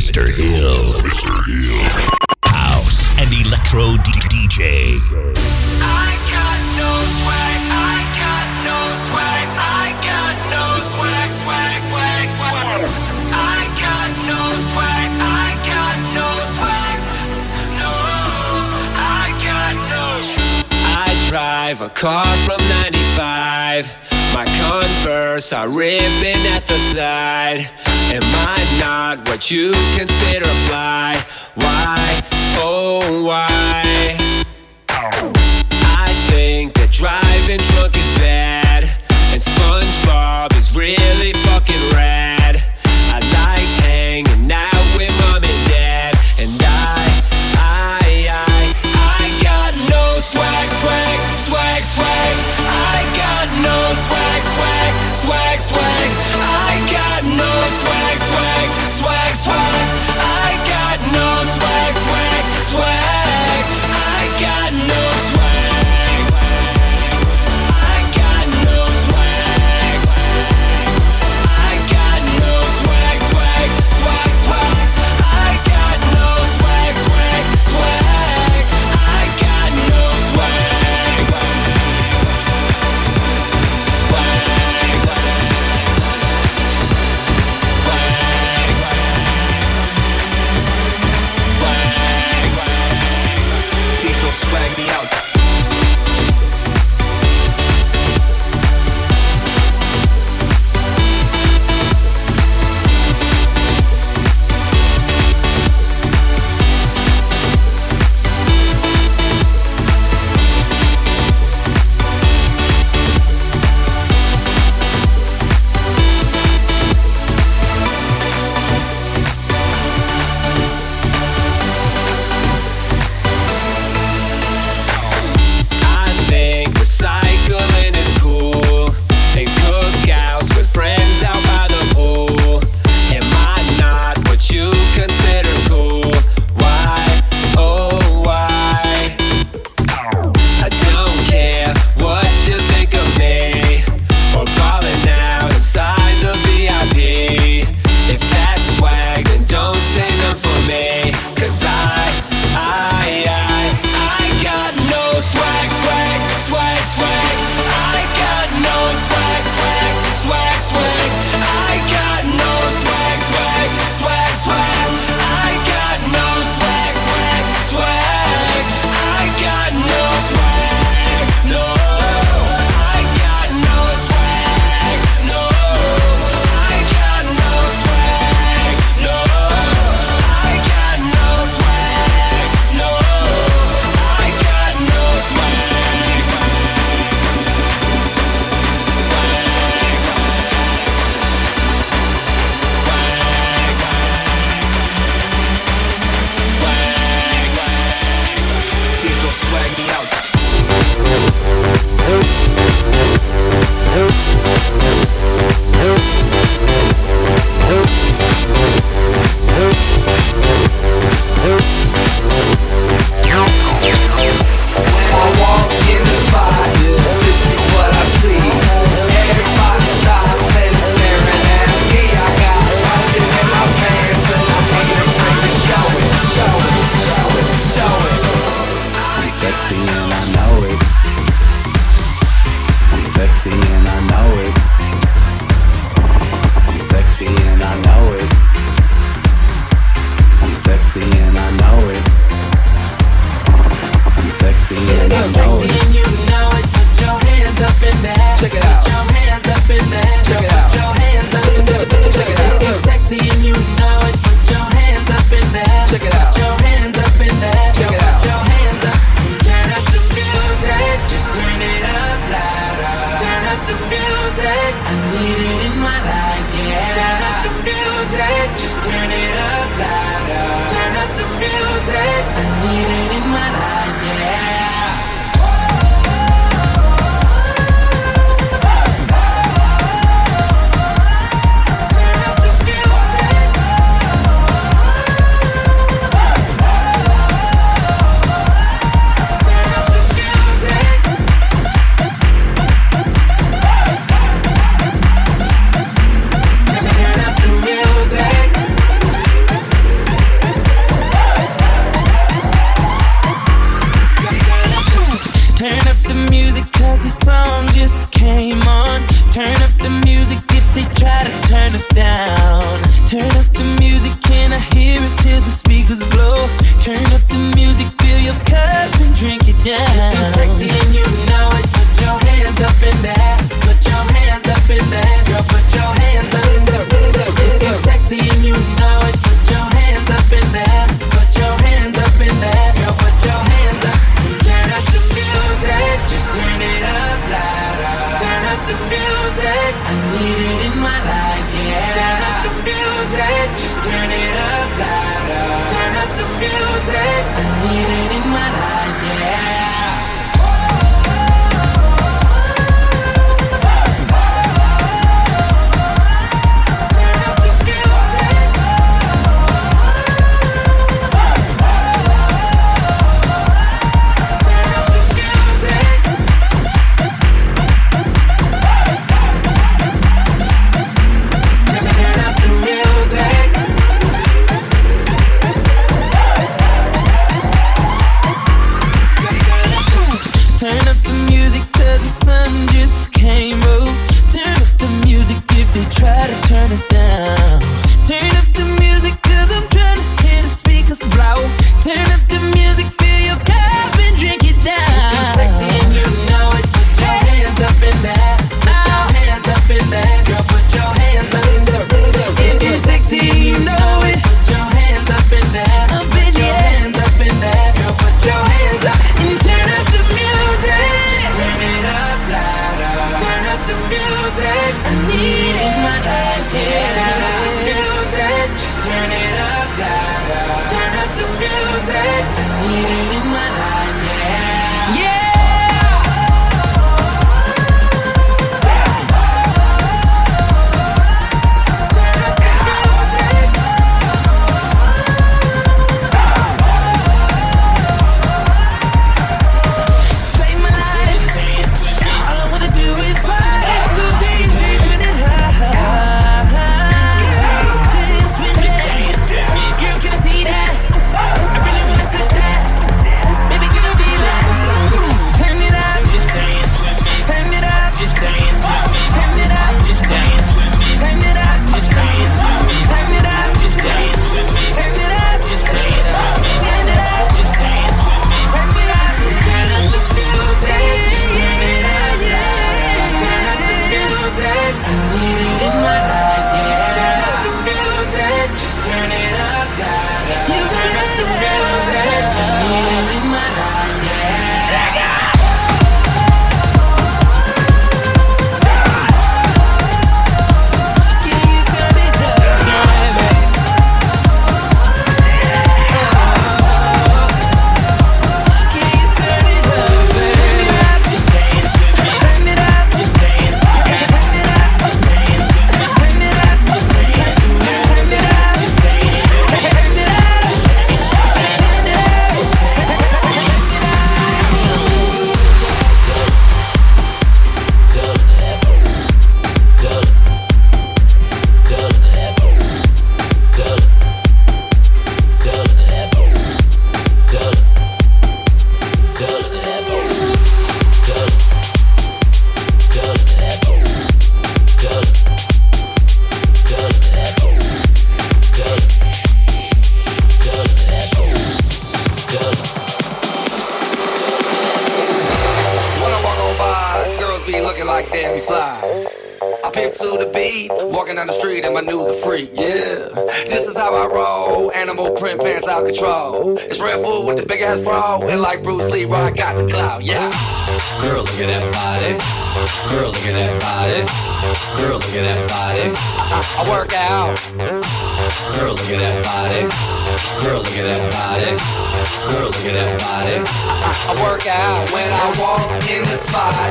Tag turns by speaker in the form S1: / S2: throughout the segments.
S1: Mr. Hill. Mr. Hill. House and electro DJ.
S2: I got no swag. I got no swag. I got no swag. Swag. Wag. Wag. I got no swag. I got no swag. No. I got no. I drive a car from '95. My Converse are ripping at the side. Am I not what you consider fly? Why, oh, why? I think that driving drunk is bad, and SpongeBob is really fucking rad.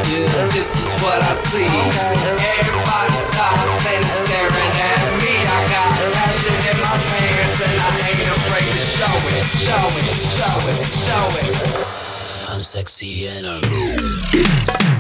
S3: This is what I see. Everybody stops and is staring at me. I got passion in my pants and I ain't afraid to show it, show it, show it, show it.
S4: I'm sexy and I know.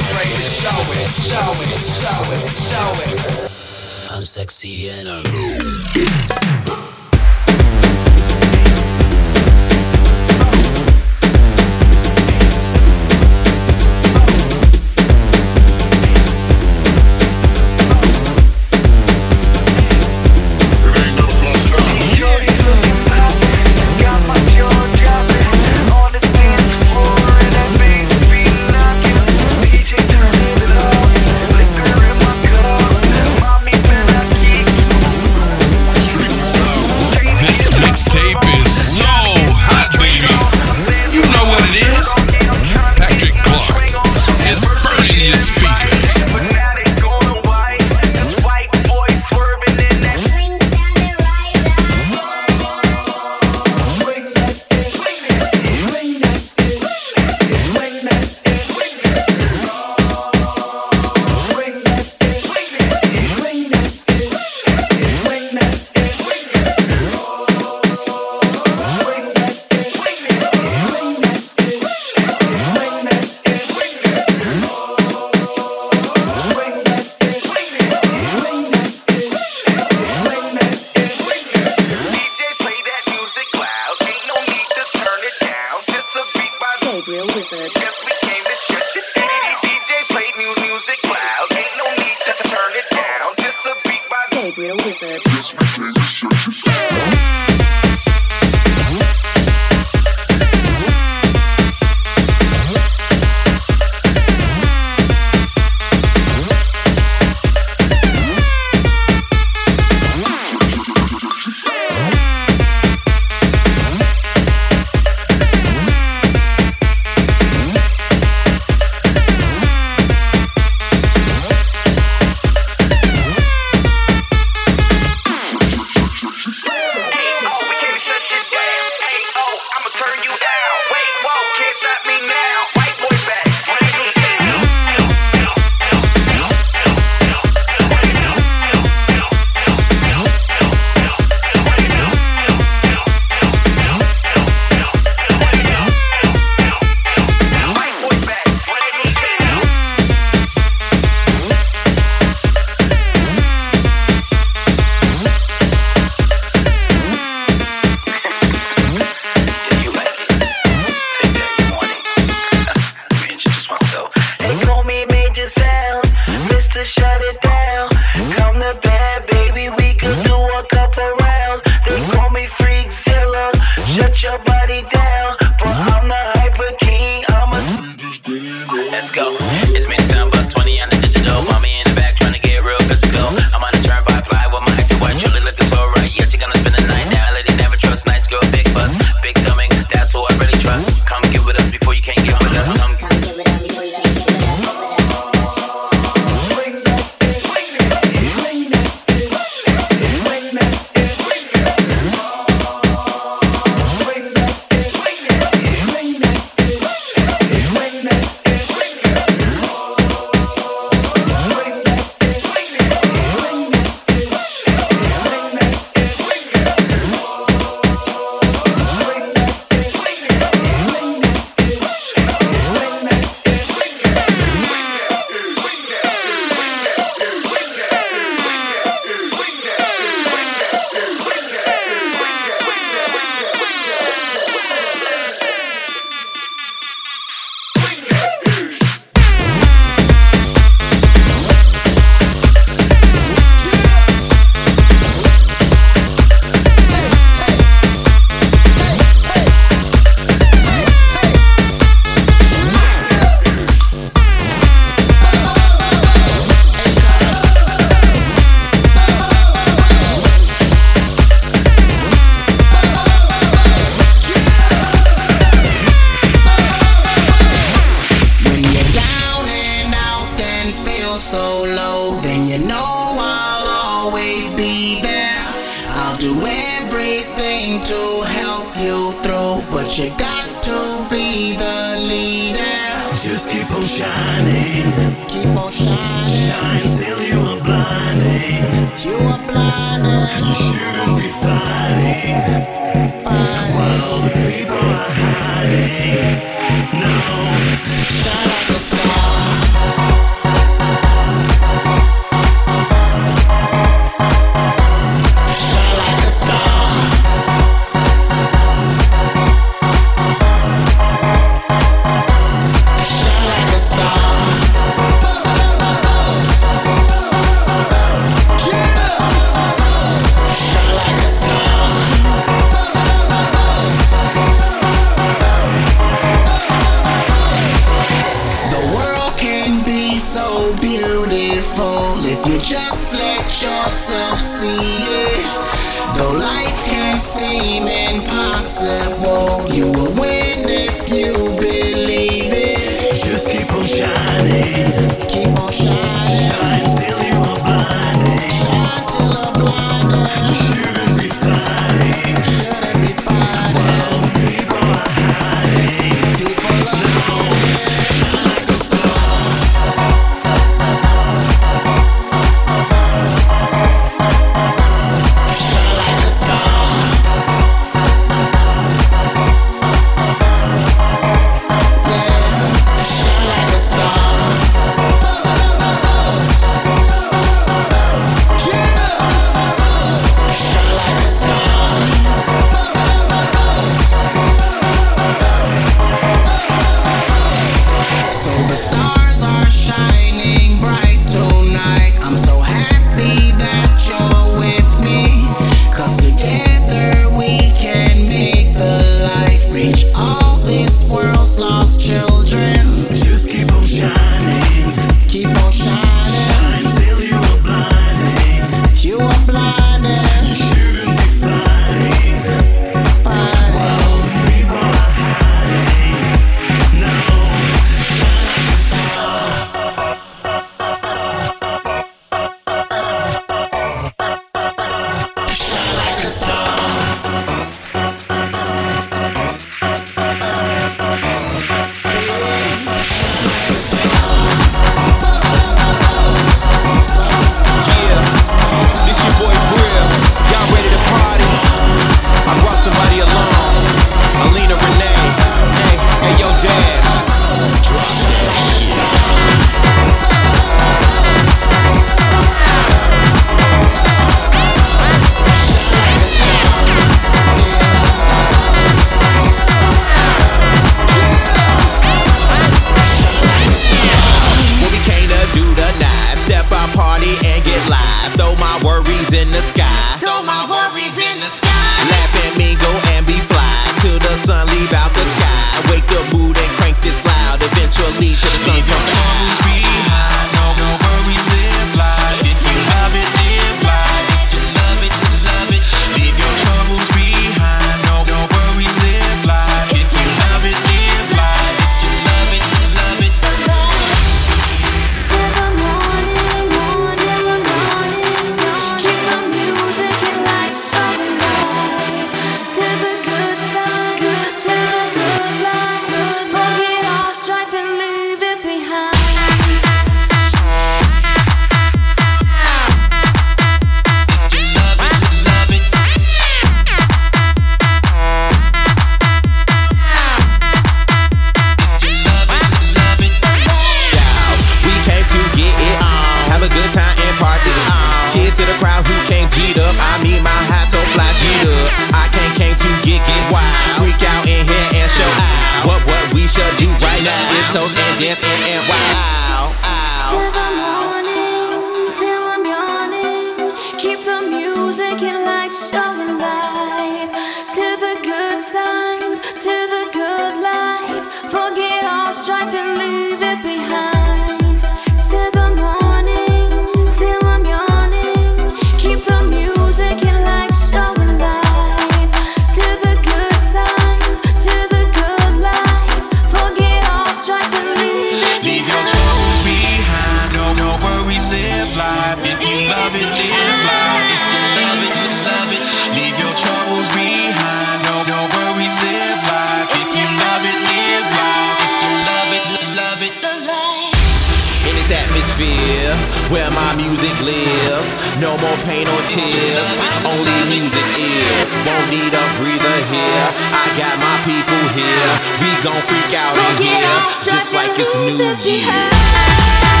S3: freak out
S5: Forget
S2: in here,
S5: just like it's New Year.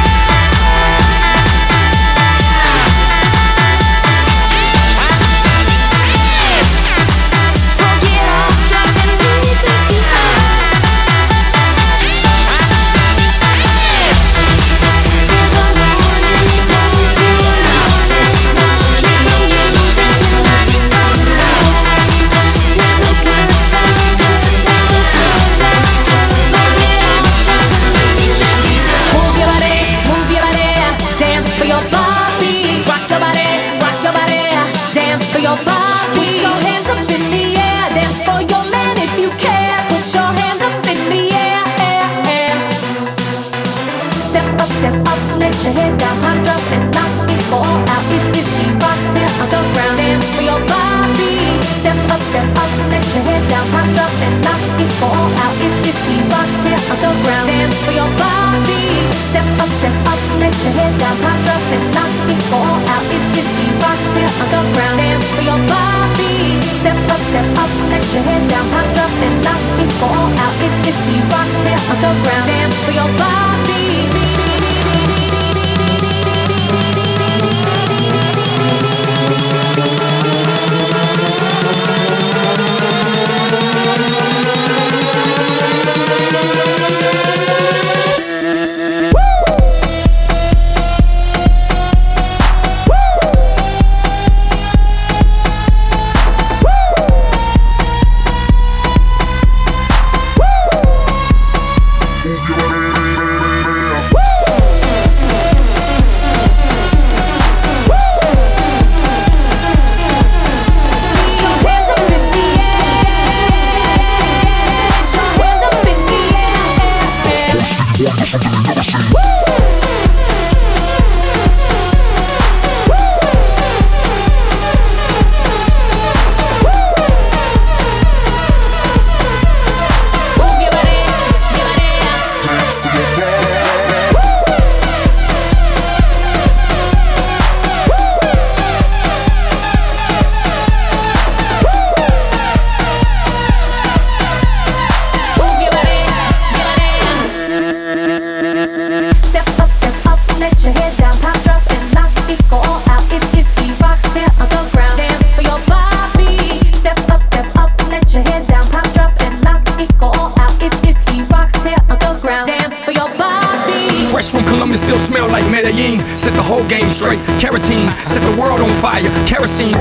S6: carry carotene. Set the world on fire, kerosene.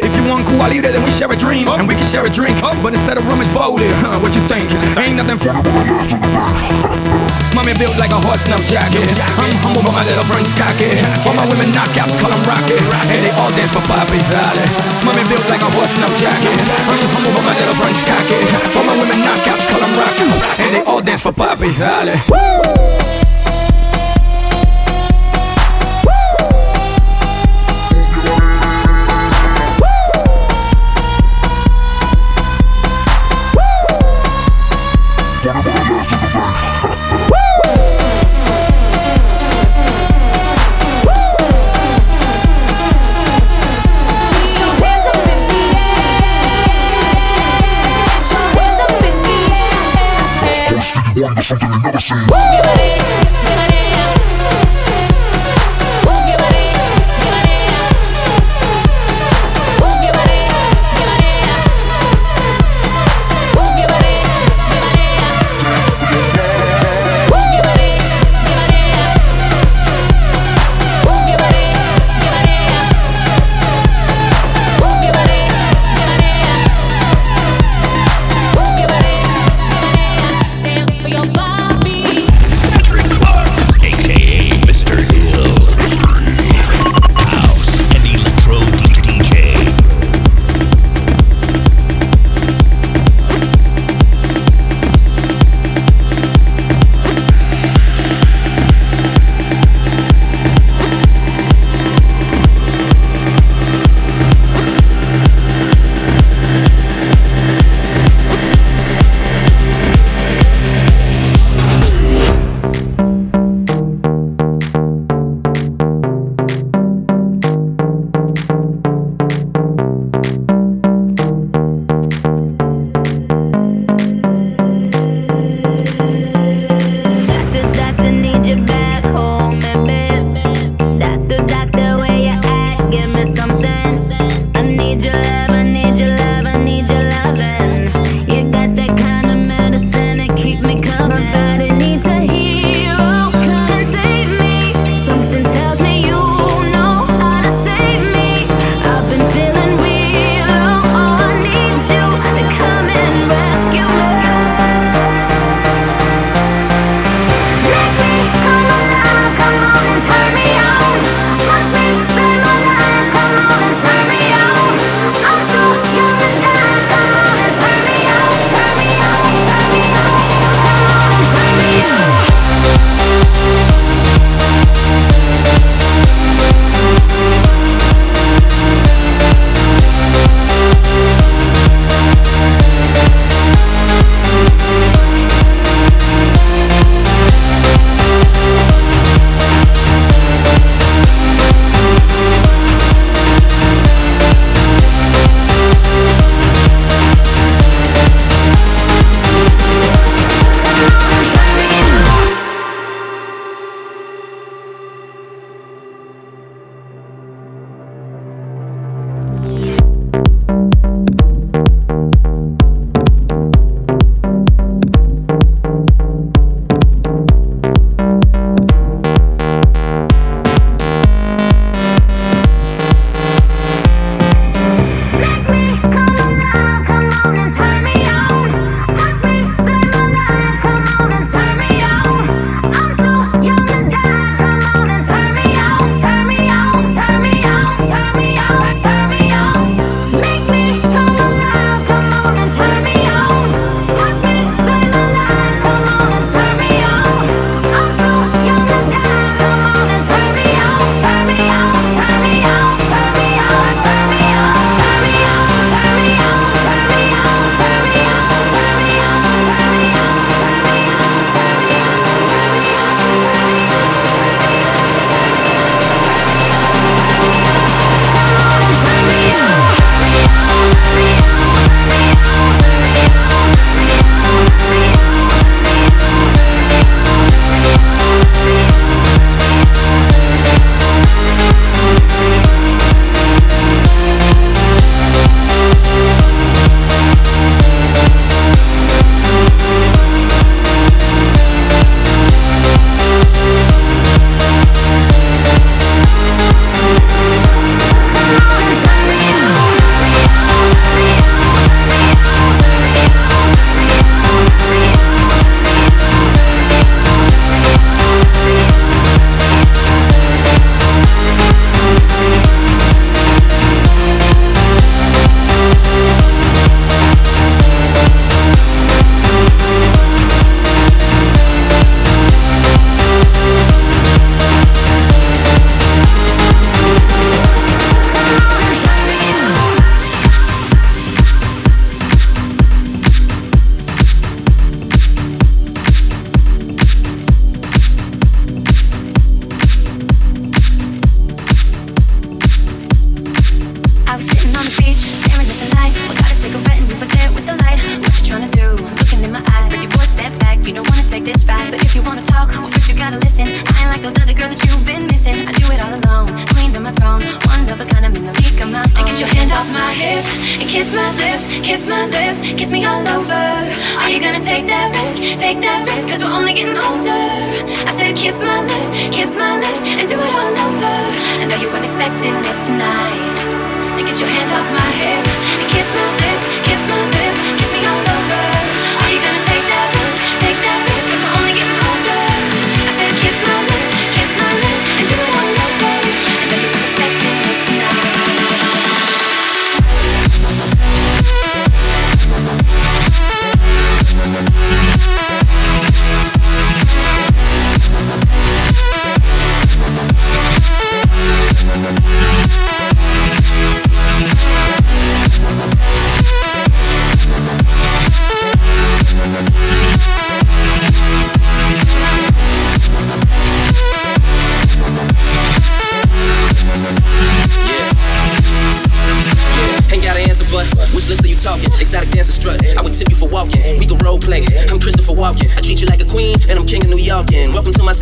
S6: If you want cool leader, then we share a dream and we can share a drink. But instead of room, it's folded. Huh, what you think? Ain't nothing. Mommy built like a horse, now jacket. I'm humble, but my little friend's cocky. All my women knockouts, call them rocket. And they all dance for Bobby Valley. Mommy built like a horse, now jacket. I'm humble, but my little friend's cocky. All my women knockouts, call them rocket. And they all dance for
S7: Bobby Valley. Woo! something they never seen.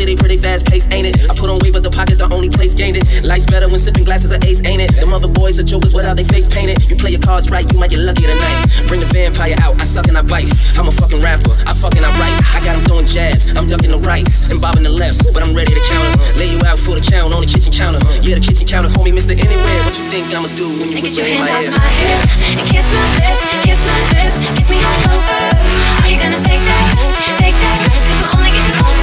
S7: Welcome to city, pretty fast pace, ain't it? I put on weight, but the pocket's the only place gained it. Life's better when sipping glasses of ace, ain't it? Them other boys are jokers without they face painted. You play your cards right, you might get lucky tonight. Bring the vampire out, I suck and I bite. I'm a fucking rapper, I fucking I write. I got 'em throwing jabs, I'm ducking the rights and bobbing the lefts, but I'm ready to counter. Lay you out for the count on the kitchen counter. Yeah, the kitchen counter, call me Mr. Anywhere. What you think I'ma do when you
S5: get
S7: whisper
S5: your
S7: in my ear?
S5: my hip and kiss my lips, kiss my lips, kiss me all over. Are you gonna take that risk, take that risk? Cause we're only getting older.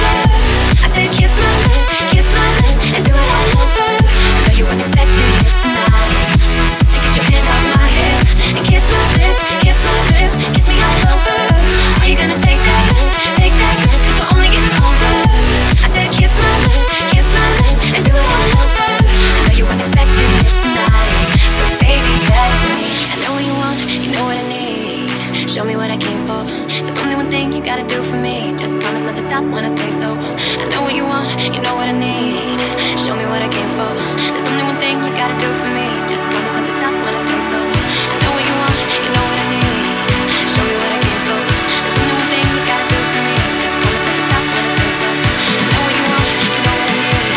S5: Gotta do for me. Just promise not to stop when I say so. I know what you want, you know what I need. Show me what I came for. There's only one thing you gotta do for me. Just promise not to stop when I say so. I know what you want, you know what I need. Show me what I came for. There's only one thing you gotta do for me. Just promise not to stop when I say so. I know what you want, you know what I need.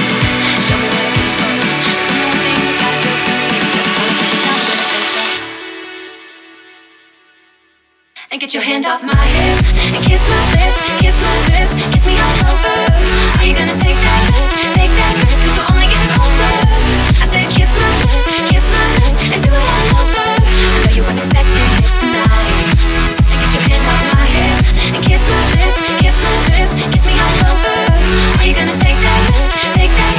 S5: Show me what I came for. There's only one thing you gotta do for me. Just promise not to stop when I say so. And get your hand off my hip and kiss my lips, kiss my lips, kiss me all over. Are gonna take that kiss, take that kiss, cuz we only get it. I say kiss my lips, kiss my lips and do it all over. Cuz you gonna take that risk, take that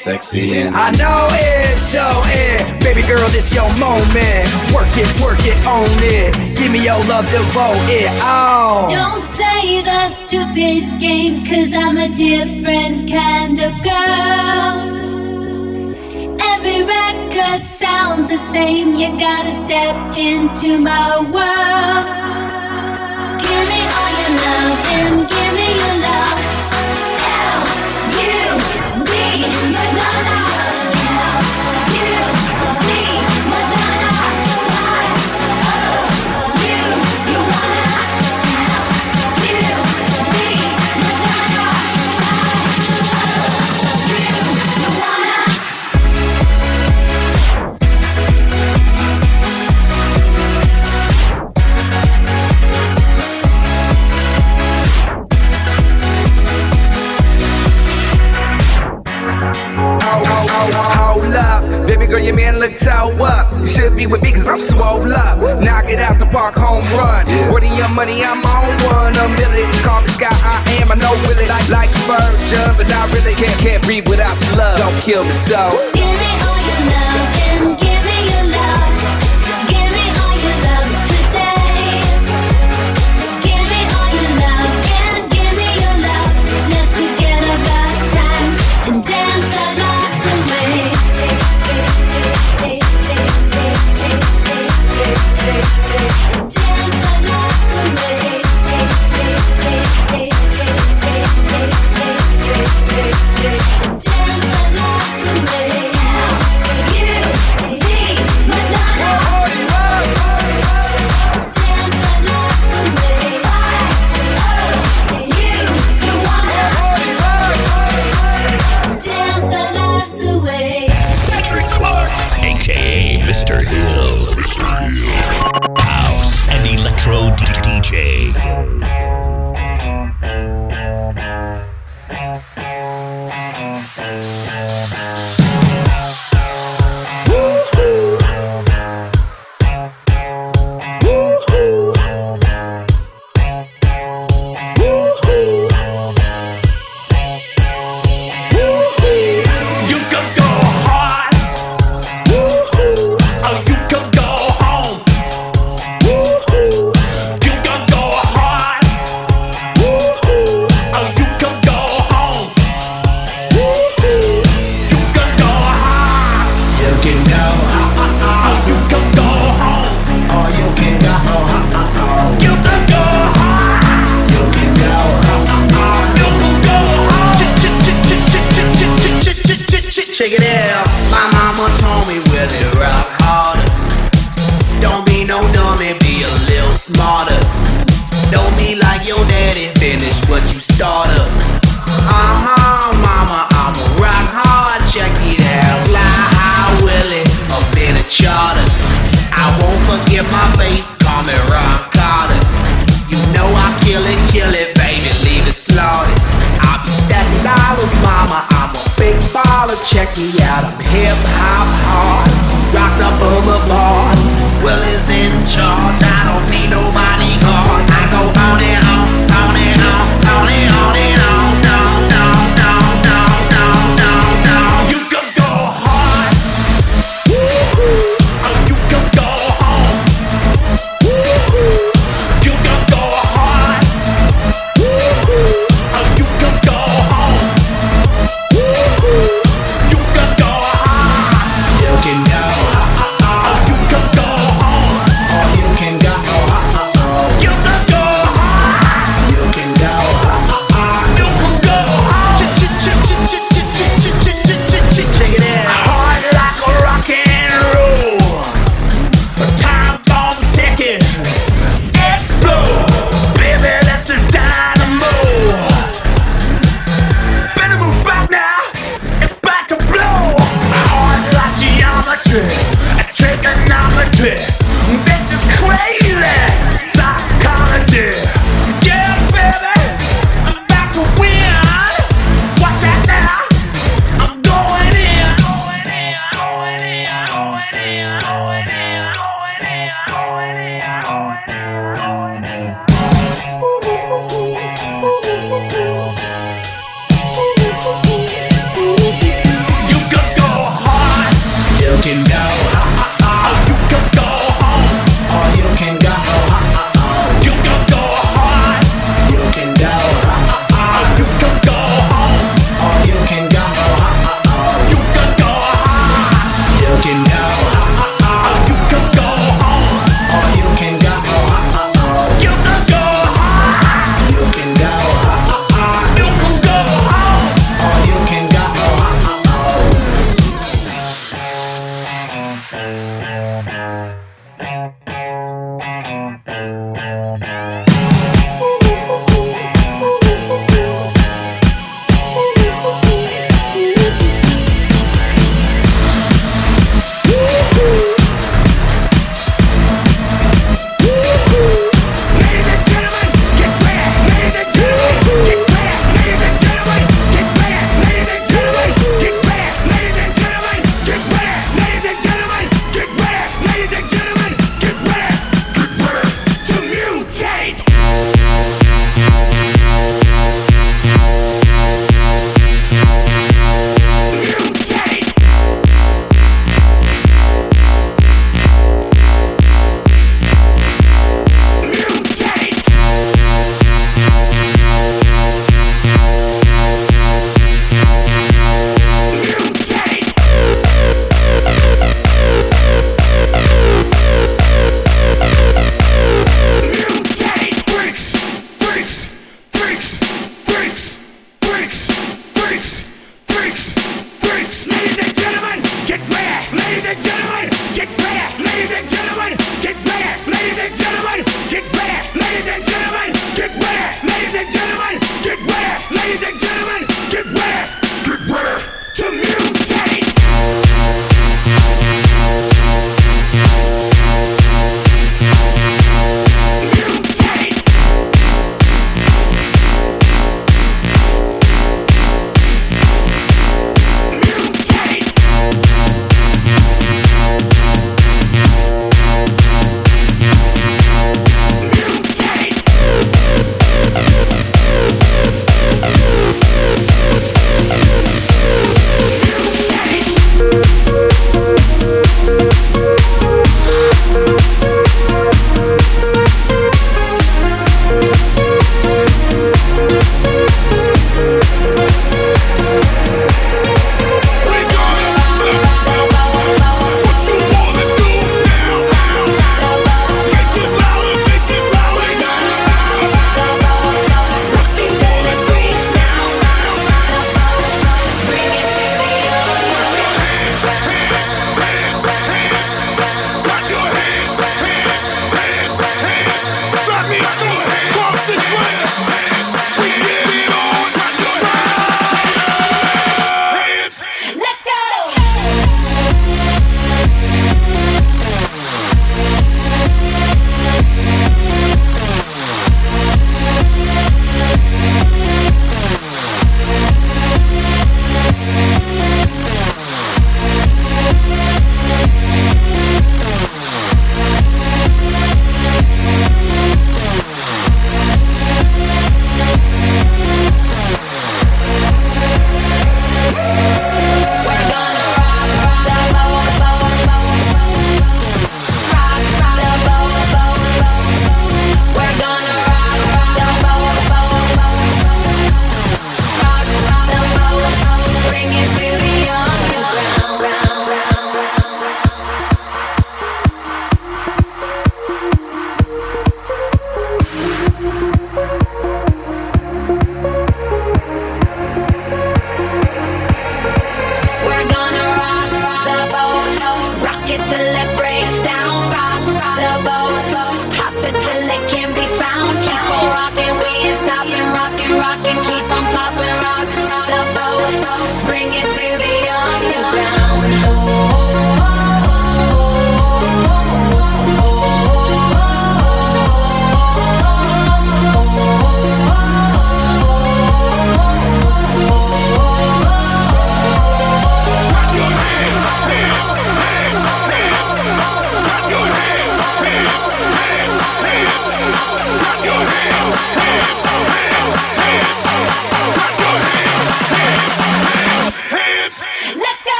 S4: sexy and
S3: I know it, show it. Baby girl, this your moment. Work it, work it, own it. Give me your love, devote it. out.
S8: Don't play the stupid game, cause I'm a different kind of girl. Every record sounds the same, you gotta step into my world. Give me all your love
S3: Girl, your man look toe up. You should be with me cause I'm swole up. Knock it out the park, home run. Yeah. Where money, I'm on one. A million. Call me Sky, I am. I know Willie. Like, like Virgin, but I really can't, can't breathe without the love. Don't kill me,
S5: soul.